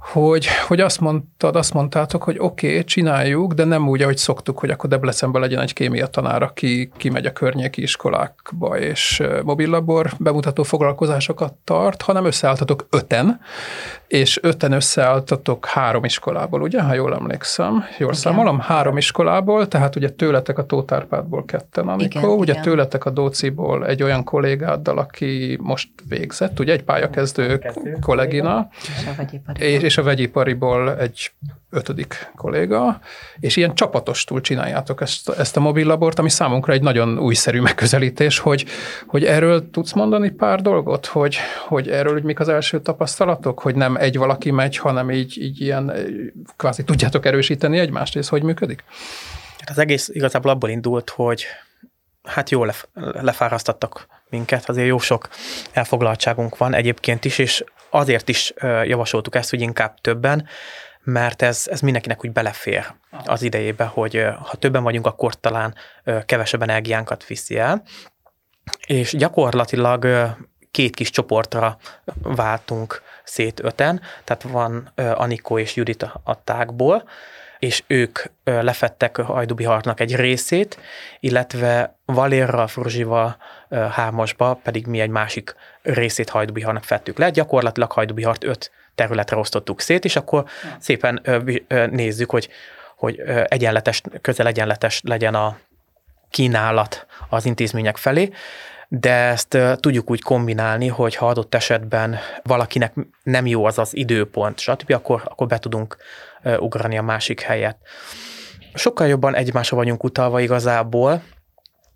hogy, hogy azt mondtad, azt mondtátok, hogy oké, okay, csináljuk, de nem úgy, ahogy szoktuk, hogy akkor Debrecenben legyen egy kémia tanár, aki kimegy a környéki iskolákba és mobillabor bemutató foglalkozásokat tart, hanem összeálltatok öten, és öten összeálltatok három iskolából, ugye, ha jól emlékszem, jól Igen. számolom, három iskolából, tehát ugye tőletek a Tótárpádból ketten, Igen, ugye igen. tőletek a Dóciból egy olyan kollégáddal, aki most végzett, ugye egy pályakezdő Kezdő kollégina, És. És, a vegyipariból egy ötödik kolléga, és ilyen csapatostul csináljátok ezt, ezt a mobillabort, ami számunkra egy nagyon újszerű megközelítés, hogy, hogy erről tudsz mondani pár dolgot, hogy, hogy erről hogy mik az első tapasztalatok, hogy nem egy valaki megy, hanem így, így ilyen eh, kvázi tudjátok erősíteni egymást, és hogy működik? Hát az egész igazából abból indult, hogy hát jól lef- lefárasztattak minket, azért jó sok elfoglaltságunk van egyébként is, és azért is javasoltuk ezt, hogy inkább többen, mert ez, ez mindenkinek úgy belefér az idejébe, hogy ha többen vagyunk, akkor talán kevesebb energiánkat viszi el. És gyakorlatilag két kis csoportra váltunk szét öten, tehát van Anikó és Judit a tágból, és ők lefettek Hajdubihartnak egy részét, illetve Valérral, Fruzsival hármasba pedig mi egy másik részét Hajdubiharnak fettük le. Gyakorlatilag Hajdubihart öt területre osztottuk szét, és akkor szépen nézzük, hogy, hogy egyenletes, közel egyenletes legyen a kínálat az intézmények felé, de ezt tudjuk úgy kombinálni, hogy ha adott esetben valakinek nem jó az az időpont, stb., akkor, akkor be tudunk ugrani a másik helyet. Sokkal jobban egymásra vagyunk utalva igazából,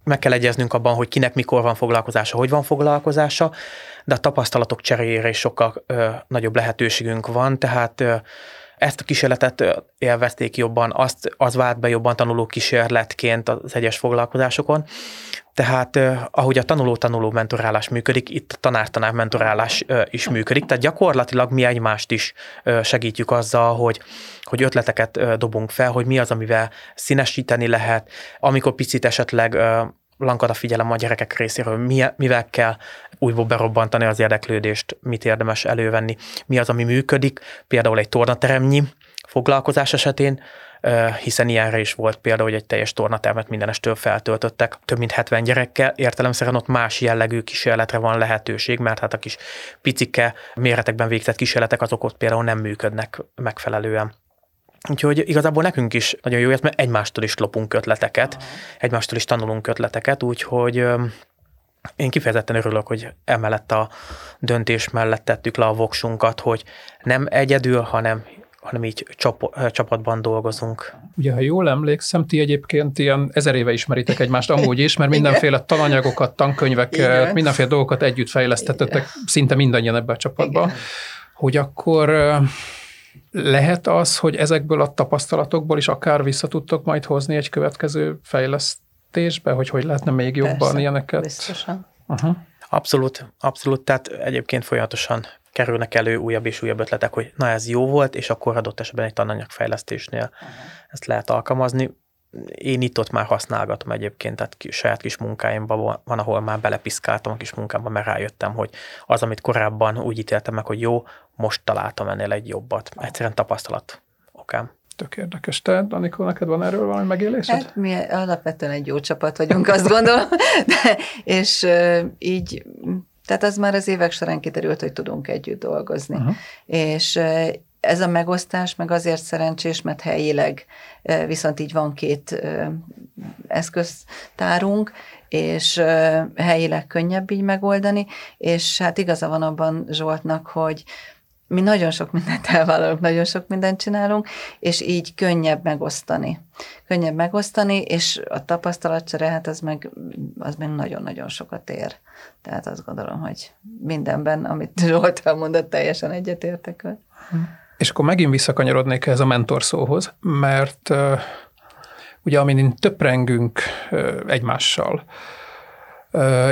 meg kell egyeznünk abban, hogy kinek mikor van foglalkozása, hogy van foglalkozása, de a tapasztalatok cseréjére is sokkal ö, nagyobb lehetőségünk van, tehát ö, ezt a kísérletet élvezték jobban, azt, az vált be jobban tanuló kísérletként az egyes foglalkozásokon. Tehát ahogy a tanuló-tanuló mentorálás működik, itt a tanár-tanár mentorálás is működik, tehát gyakorlatilag mi egymást is segítjük azzal, hogy, hogy ötleteket dobunk fel, hogy mi az, amivel színesíteni lehet, amikor picit esetleg lankad a figyelem a gyerekek részéről, mi, mivel kell újból berobbantani az érdeklődést, mit érdemes elővenni, mi az, ami működik, például egy tornateremnyi foglalkozás esetén, hiszen ilyenre is volt például, hogy egy teljes tornatermet mindenestől feltöltöttek, több mint 70 gyerekkel, értelemszerűen ott más jellegű kísérletre van lehetőség, mert hát a kis picike méretekben végzett kísérletek azok ott például nem működnek megfelelően. Úgyhogy igazából nekünk is nagyon jó, mert egymástól is lopunk ötleteket, egymástól is tanulunk ötleteket, úgyhogy én kifejezetten örülök, hogy emellett a döntés mellett tettük le a voksunkat, hogy nem egyedül, hanem, hanem így csap, csapatban dolgozunk. Ugye, ha jól emlékszem, ti egyébként ilyen ezer éve ismeritek egymást amúgy is, mert mindenféle tananyagokat, tankönyveket, Igen. mindenféle dolgokat együtt fejlesztettetek, szinte mindannyian ebbe a csapatba. Igen. Hogy akkor lehet az, hogy ezekből a tapasztalatokból is akár vissza tudtok majd hozni egy következő fejlesztésbe, hogy hogy lehetne még jobban Persze, ilyeneket? Biztosan. Uh-huh. Abszolút, abszolút, tehát egyébként folyamatosan kerülnek elő újabb és újabb ötletek, hogy na ez jó volt, és akkor adott esetben egy tananyagfejlesztésnél uh-huh. ezt lehet alkalmazni. én itt-ott már használgatom egyébként, tehát saját kis munkáimban van, ahol már belepiszkáltam a kis munkámba, mert rájöttem, hogy az, amit korábban úgy ítéltem meg, hogy jó, most találtam ennél egy jobbat. Egyszerűen tapasztalat okán. Tök érdekes. Te, Anikó, neked van erről valami megélésed? Hát mi alapvetően egy jó csapat vagyunk, azt gondolom, De, és így, tehát az már az évek során kiderült, hogy tudunk együtt dolgozni. Uh-huh. És ez a megosztás meg azért szerencsés, mert helyileg viszont így van két eszköztárunk, és helyileg könnyebb így megoldani, és hát igaza van abban Zsoltnak, hogy mi nagyon sok mindent elvállalunk, nagyon sok mindent csinálunk, és így könnyebb megosztani. Könnyebb megosztani, és a tapasztalatcsere, hát az meg, az meg nagyon-nagyon sokat ér. Tehát azt gondolom, hogy mindenben, amit Zsolt elmondott, teljesen egyetértek. Hm. És akkor megint visszakanyarodnék ez a mentor szóhoz, mert ugye amin töprengünk egymással,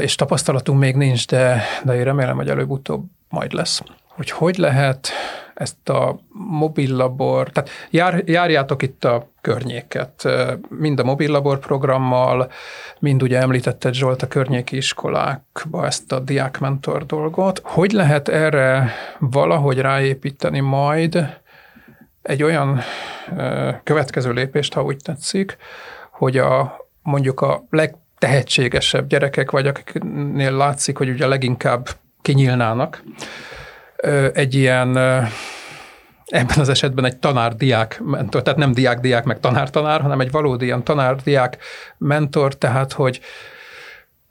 és tapasztalatunk még nincs, de, de én remélem, hogy előbb-utóbb majd lesz, hogy hogy lehet ezt a mobillabor, tehát jár, járjátok itt a környéket, mind a mobillabor programmal, mind ugye említetted Zsolt a környéki iskolákba ezt a diákmentor dolgot. Hogy lehet erre valahogy ráépíteni majd egy olyan következő lépést, ha úgy tetszik, hogy a mondjuk a legtehetségesebb gyerekek, vagy akiknél látszik, hogy ugye leginkább kinyílnának, egy ilyen ebben az esetben egy tanár-diák mentor, tehát nem diák-diák meg tanár-tanár, hanem egy valódi ilyen tanár-diák mentor, tehát hogy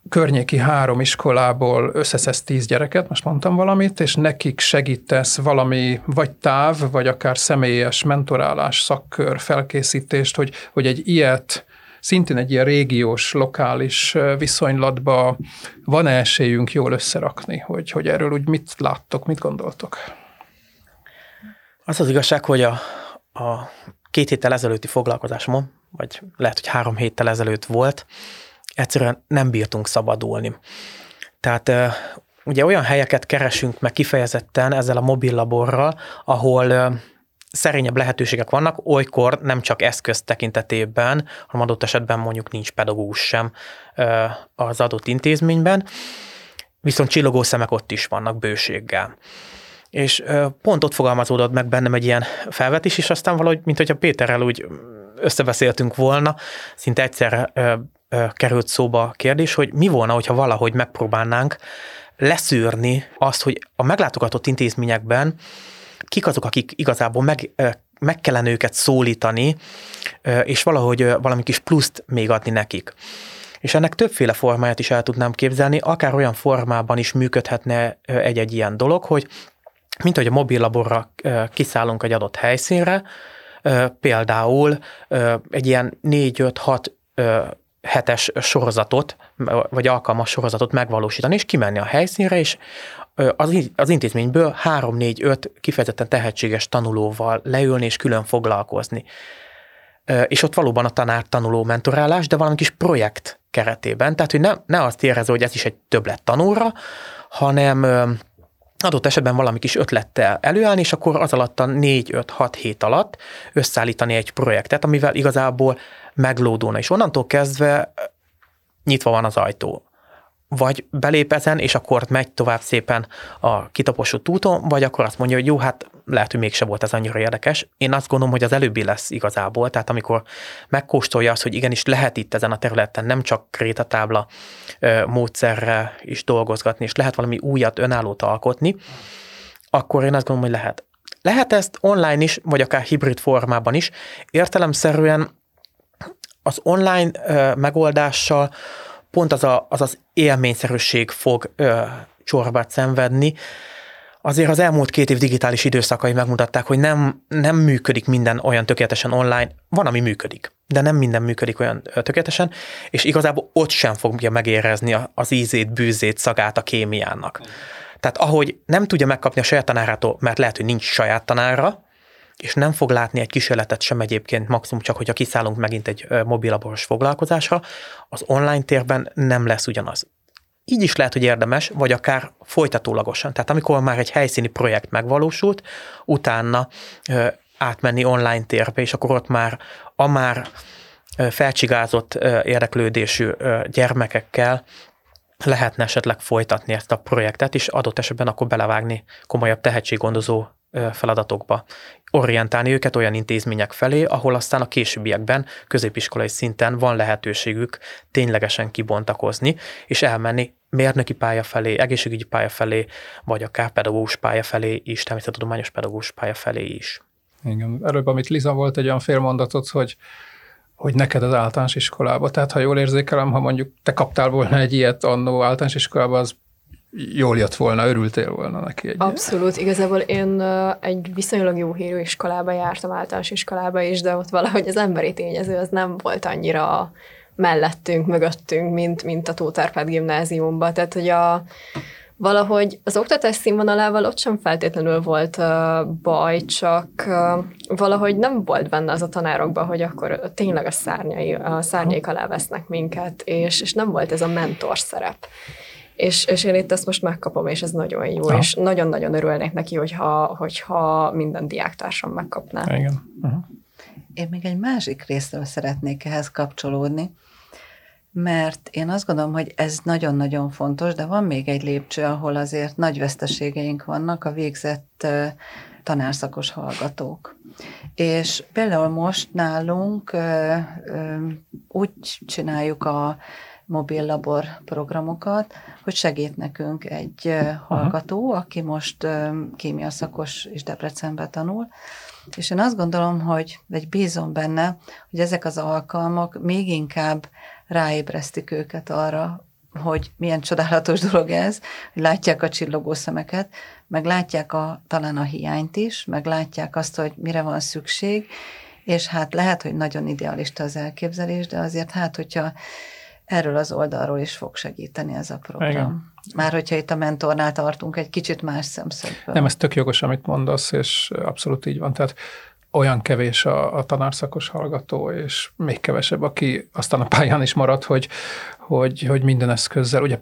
környéki három iskolából összeszesz tíz gyereket, most mondtam valamit, és nekik segítesz valami vagy táv, vagy akár személyes mentorálás, szakkör, felkészítést, hogy, hogy egy ilyet szintén egy ilyen régiós, lokális viszonylatba van-e esélyünk jól összerakni, hogy, hogy erről úgy mit láttok, mit gondoltok? Az az igazság, hogy a, a két héttel ezelőtti foglalkozásomon, vagy lehet, hogy három héttel ezelőtt volt, egyszerűen nem bírtunk szabadulni. Tehát ugye olyan helyeket keresünk meg kifejezetten ezzel a mobil laborral, ahol szerényebb lehetőségek vannak, olykor nem csak eszköz tekintetében, hanem adott esetben mondjuk nincs pedagógus sem az adott intézményben, viszont csillogó szemek ott is vannak bőséggel. És pont ott fogalmazódott meg bennem egy ilyen felvetés, és aztán valahogy, mint hogyha Péterrel úgy összebeszéltünk volna, szinte egyszerre került szóba a kérdés, hogy mi volna, hogyha valahogy megpróbálnánk leszűrni azt, hogy a meglátogatott intézményekben kik azok, akik igazából meg, meg kellene őket szólítani, és valahogy valami kis pluszt még adni nekik. És ennek többféle formáját is el tudnám képzelni, akár olyan formában is működhetne egy-egy ilyen dolog, hogy mint hogy a mobillaborra kiszállunk egy adott helyszínre, például egy ilyen 4-5-6 hetes sorozatot, vagy alkalmas sorozatot megvalósítani, és kimenni a helyszínre, és az, intézményből 3-4-5 kifejezetten tehetséges tanulóval leülni és külön foglalkozni. És ott valóban a tanár-tanuló mentorálás, de valami kis projekt keretében. Tehát, hogy ne, ne azt érezze, hogy ez is egy többlet tanulra, hanem adott esetben valami kis ötlettel előállni, és akkor az alatt a 4-5-6 hét alatt összeállítani egy projektet, amivel igazából meglódulna. És onnantól kezdve nyitva van az ajtó vagy belép ezen, és akkor megy tovább szépen a kitaposott úton, vagy akkor azt mondja, hogy jó, hát lehet, hogy mégse volt ez annyira érdekes. Én azt gondolom, hogy az előbbi lesz igazából, tehát amikor megkóstolja azt, hogy igenis lehet itt ezen a területen nem csak krétatábla módszerre is dolgozgatni, és lehet valami újat, önállót alkotni, akkor én azt gondolom, hogy lehet. Lehet ezt online is, vagy akár hibrid formában is. Értelemszerűen az online megoldással pont az a, az, az élményszerűség fog ö, csorbát szenvedni. Azért az elmúlt két év digitális időszakai megmutatták, hogy nem, nem működik minden olyan tökéletesen online. Van, ami működik, de nem minden működik olyan tökéletesen, és igazából ott sem fogja megérezni az ízét, bűzét, szagát a kémiának. Tehát ahogy nem tudja megkapni a saját tanárától, mert lehet, hogy nincs saját tanára, és nem fog látni egy kísérletet sem egyébként, maximum csak, hogyha kiszállunk megint egy mobilaboros foglalkozásra, az online térben nem lesz ugyanaz. Így is lehet, hogy érdemes, vagy akár folytatólagosan. Tehát amikor már egy helyszíni projekt megvalósult, utána átmenni online térbe, és akkor ott már a már felcsigázott érdeklődésű gyermekekkel lehetne esetleg folytatni ezt a projektet, és adott esetben akkor belevágni komolyabb tehetséggondozó feladatokba. Orientálni őket olyan intézmények felé, ahol aztán a későbbiekben középiskolai szinten van lehetőségük ténylegesen kibontakozni, és elmenni mérnöki pálya felé, egészségügyi pálya felé, vagy akár pedagógus pálya felé is, természettudományos pedagógus pálya felé is. Igen. Előbb, amit Liza volt egy olyan félmondatot, hogy hogy neked az általános iskolába. Tehát ha jól érzékelem, ha mondjuk te kaptál volna egy ilyet annó általános iskolába, az jól jött volna, örültél volna neki. Egy Abszolút, igazából én egy viszonylag jó hírű iskolába jártam, általános iskolába is, de ott valahogy az emberi tényező az nem volt annyira mellettünk, mögöttünk, mint, mint a Tótárpád gimnáziumban. Tehát, hogy a, valahogy az oktatás színvonalával ott sem feltétlenül volt uh, baj, csak uh, valahogy nem volt benne az a tanárokban, hogy akkor tényleg a szárnyai, a szárnyék alá vesznek minket, és, és nem volt ez a mentor szerep. És, és én itt ezt most megkapom, és ez nagyon jó, ha. és nagyon-nagyon örülnék neki, hogyha, hogyha minden diáktársam megkapná. Igen. Uh-huh. Én még egy másik részről szeretnék ehhez kapcsolódni, mert én azt gondolom, hogy ez nagyon-nagyon fontos, de van még egy lépcső, ahol azért nagy veszteségeink vannak a végzett tanárszakos hallgatók. És például most nálunk úgy csináljuk a mobil labor programokat, hogy segít nekünk egy hallgató, aki most kémia szakos és Debrecenben tanul, és én azt gondolom, hogy, vagy bízom benne, hogy ezek az alkalmak még inkább ráébresztik őket arra, hogy milyen csodálatos dolog ez, hogy látják a csillogó szemeket, meg látják a, talán a hiányt is, meg látják azt, hogy mire van szükség, és hát lehet, hogy nagyon idealista az elképzelés, de azért hát, hogyha erről az oldalról is fog segíteni ez a program. Igen. Már hogyha itt a mentornál tartunk, egy kicsit más szemszögből. Nem, ez tök jogos, amit mondasz, és abszolút így van. Tehát olyan kevés a, a tanárszakos hallgató, és még kevesebb, aki aztán a pályán is marad, hogy, hogy, hogy minden eszközzel, ugye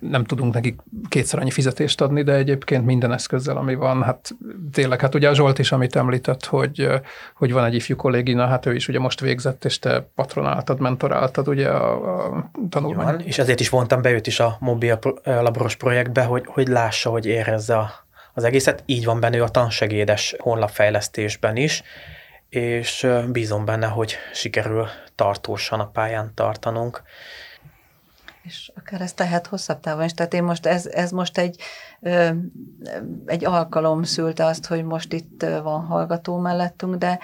nem tudunk nekik kétszer annyi fizetést adni, de egyébként minden eszközzel, ami van, hát tényleg, hát ugye a Zsolt is, amit említett, hogy, hogy van egy ifjú kollégina, hát ő is ugye most végzett, és te patronáltad, mentoráltad ugye a, a tanulmányt. és ezért is vontam be őt is a mobil laboros projektbe, hogy, hogy lássa, hogy érezze a az egészet. Így van benne a tansegédes honlapfejlesztésben is, és bízom benne, hogy sikerül tartósan a pályán tartanunk. És akár ezt lehet hosszabb távon is. Tehát én most, ez, ez most egy, egy alkalom szülte azt, hogy most itt van hallgató mellettünk, de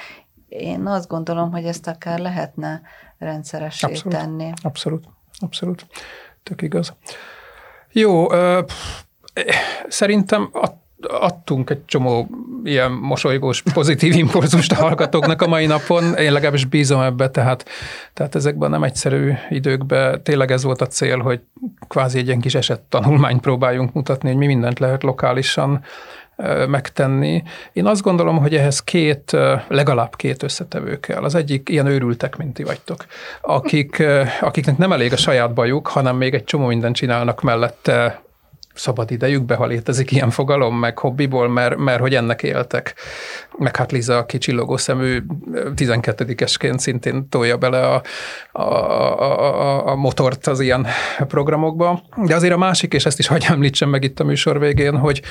én azt gondolom, hogy ezt akár lehetne rendszeressé abszolút, tenni. Abszolút, abszolút. Tök igaz. Jó, ö, szerintem a adtunk egy csomó ilyen mosolygós, pozitív impulzust a hallgatóknak a mai napon. Én legalábbis bízom ebbe, tehát, tehát ezekben nem egyszerű időkben tényleg ez volt a cél, hogy kvázi egy ilyen kis eset tanulmányt próbáljunk mutatni, hogy mi mindent lehet lokálisan megtenni. Én azt gondolom, hogy ehhez két, legalább két összetevő kell. Az egyik ilyen őrültek, mint ti vagytok, akik, akiknek nem elég a saját bajuk, hanem még egy csomó mindent csinálnak mellette szabad idejükbe, ha létezik ilyen fogalom, meg hobbiból, mert, mert hogy ennek éltek. Meg hát Liza, aki csillogó szemű 12-esként szintén tolja bele a, a, a, a motort az ilyen programokba. De azért a másik, és ezt is hagyj említsem meg itt a műsor végén, hogy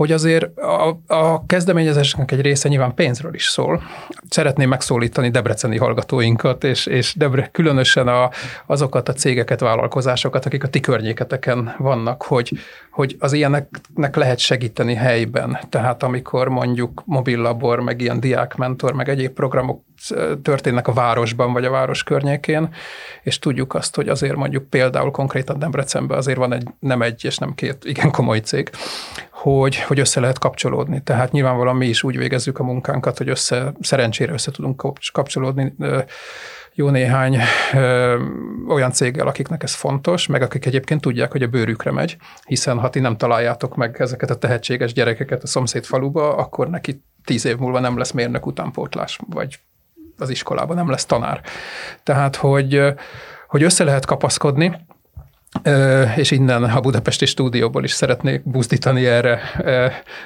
hogy azért a, a kezdeményezésnek egy része nyilván pénzről is szól. Szeretném megszólítani debreceni hallgatóinkat, és, és Debre, különösen a, azokat a cégeket, vállalkozásokat, akik a ti környéketeken vannak, hogy, hogy az ilyeneknek lehet segíteni helyben. Tehát amikor mondjuk mobillabor, meg ilyen diákmentor, meg egyéb programok történnek a városban, vagy a város környékén, és tudjuk azt, hogy azért mondjuk például konkrétan Debrecenben azért van egy, nem egy és nem két igen komoly cég, hogy, hogy össze lehet kapcsolódni. Tehát nyilvánvalóan mi is úgy végezzük a munkánkat, hogy össze, szerencsére össze tudunk kapcsolódni jó néhány ö, olyan céggel, akiknek ez fontos, meg akik egyébként tudják, hogy a bőrükre megy, hiszen ha ti nem találjátok meg ezeket a tehetséges gyerekeket a szomszéd faluba, akkor neki tíz év múlva nem lesz mérnök utánpótlás, vagy az iskolában nem lesz tanár. Tehát, hogy, hogy össze lehet kapaszkodni, és innen a budapesti stúdióból is szeretnék buzdítani erre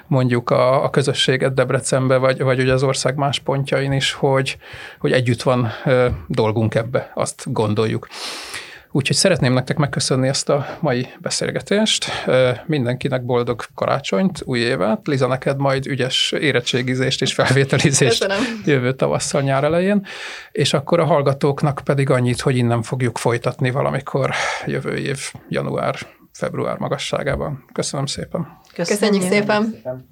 mondjuk a, a közösséget Debrecenbe, vagy, vagy ugye az ország más pontjain is, hogy, hogy együtt van dolgunk ebbe, azt gondoljuk. Úgyhogy szeretném nektek megköszönni ezt a mai beszélgetést. Mindenkinek boldog karácsonyt, új évet. Liza, neked majd ügyes érettségizést és felvételizést Köszönöm. jövő tavasszal nyár elején. És akkor a hallgatóknak pedig annyit, hogy innen fogjuk folytatni valamikor jövő év január, február magasságában. Köszönöm szépen. Köszönjük, Köszönjük szépen. szépen.